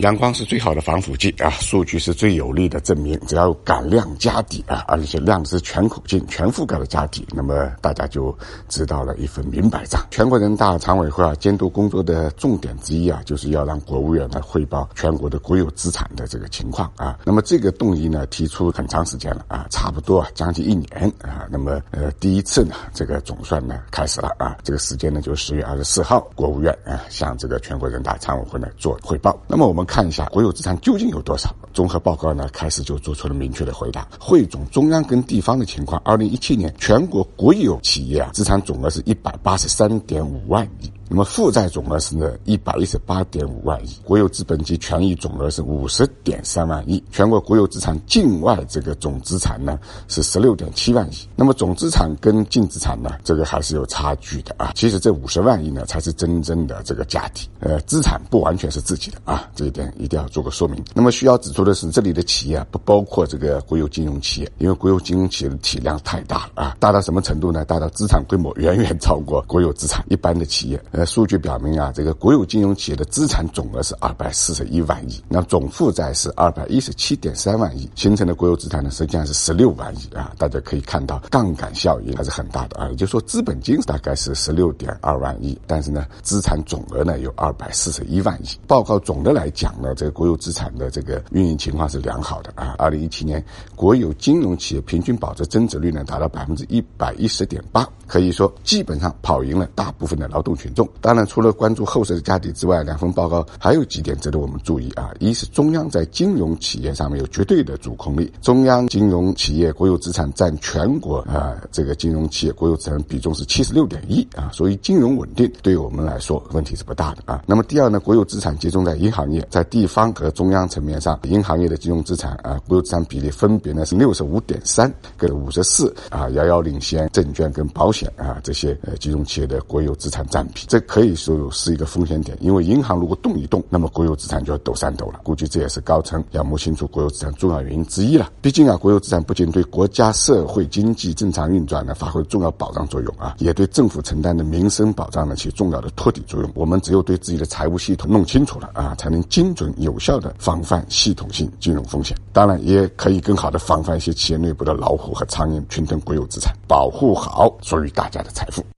阳光是最好的防腐剂啊，数据是最有力的证明。只要敢量加底啊，而且量是全口径、全覆盖的加底，那么大家就知道了一份明白账。全国人大常委会啊，监督工作的重点之一啊，就是要让国务院来汇报全国的国有资产的这个情况啊。那么这个动议呢，提出很长时间了啊，差不多啊，将近一年啊。那么呃，第一次呢，这个总算呢开始了啊。这个时间呢，就是十月二十四号，国务院啊向这个全国人大常委会呢做汇报。那么我们。看一下国有资产究竟有多少？综合报告呢，开始就做出了明确的回答。汇总中央跟地方的情况，二零一七年全国国有企业啊资产总额是一百八十三点五万亿。那么负债总额是呢一百一十八点五万亿，国有资本及权益总额是五十点三万亿，全国国有资产境外这个总资产呢是十六点七万亿。那么总资产跟净资产呢，这个还是有差距的啊。其实这五十万亿呢才是真正的这个家底，呃，资产不完全是自己的啊，这一点一定要做个说明。那么需要指出的是，这里的企业不包括这个国有金融企业，因为国有金融企业的体量太大了啊，大到什么程度呢？大到资产规模远远超过国有资产一般的企业。数据表明啊，这个国有金融企业的资产总额是二百四十一万亿，那总负债是二百一十七点三万亿，形成的国有资产呢实际上是十六万亿啊。大家可以看到，杠杆效应还是很大的啊。也就是说，资本金大概是十六点二万亿，但是呢，资产总额呢有二百四十一万亿。报告总的来讲呢，这个国有资产的这个运营情况是良好的啊。二零一七年，国有金融企业平均保值增值率呢达到百分之一百一十点八。可以说，基本上跑赢了大部分的劳动群众。当然，除了关注后市的家底之外，两份报告还有几点值得我们注意啊。一是中央在金融企业上面有绝对的主控力，中央金融企业国有资产占全国啊这个金融企业国有资产比重是七十六点一啊，所以金融稳定对于我们来说问题是不大的啊。那么第二呢，国有资产集中在银行业，在地方和中央层面上，银行业的金融资产啊国有资产比例分别呢是六十五点三跟五十四啊，遥遥领先证券跟保险。啊，这些呃金融企业的国有资产占比，这可以说是一个风险点，因为银行如果动一动，那么国有资产就要抖三抖了。估计这也是高层要摸清楚国有资产重要原因之一了。毕竟啊，国有资产不仅对国家社会经济正常运转呢发挥重要保障作用啊，也对政府承担的民生保障呢起重要的托底作用。我们只有对自己的财务系统弄清楚了啊，才能精准有效的防范系统性金融风险。当然，也可以更好的防范一些企业内部的老虎和苍蝇群吞国有资产，保护好属于。大家的财富。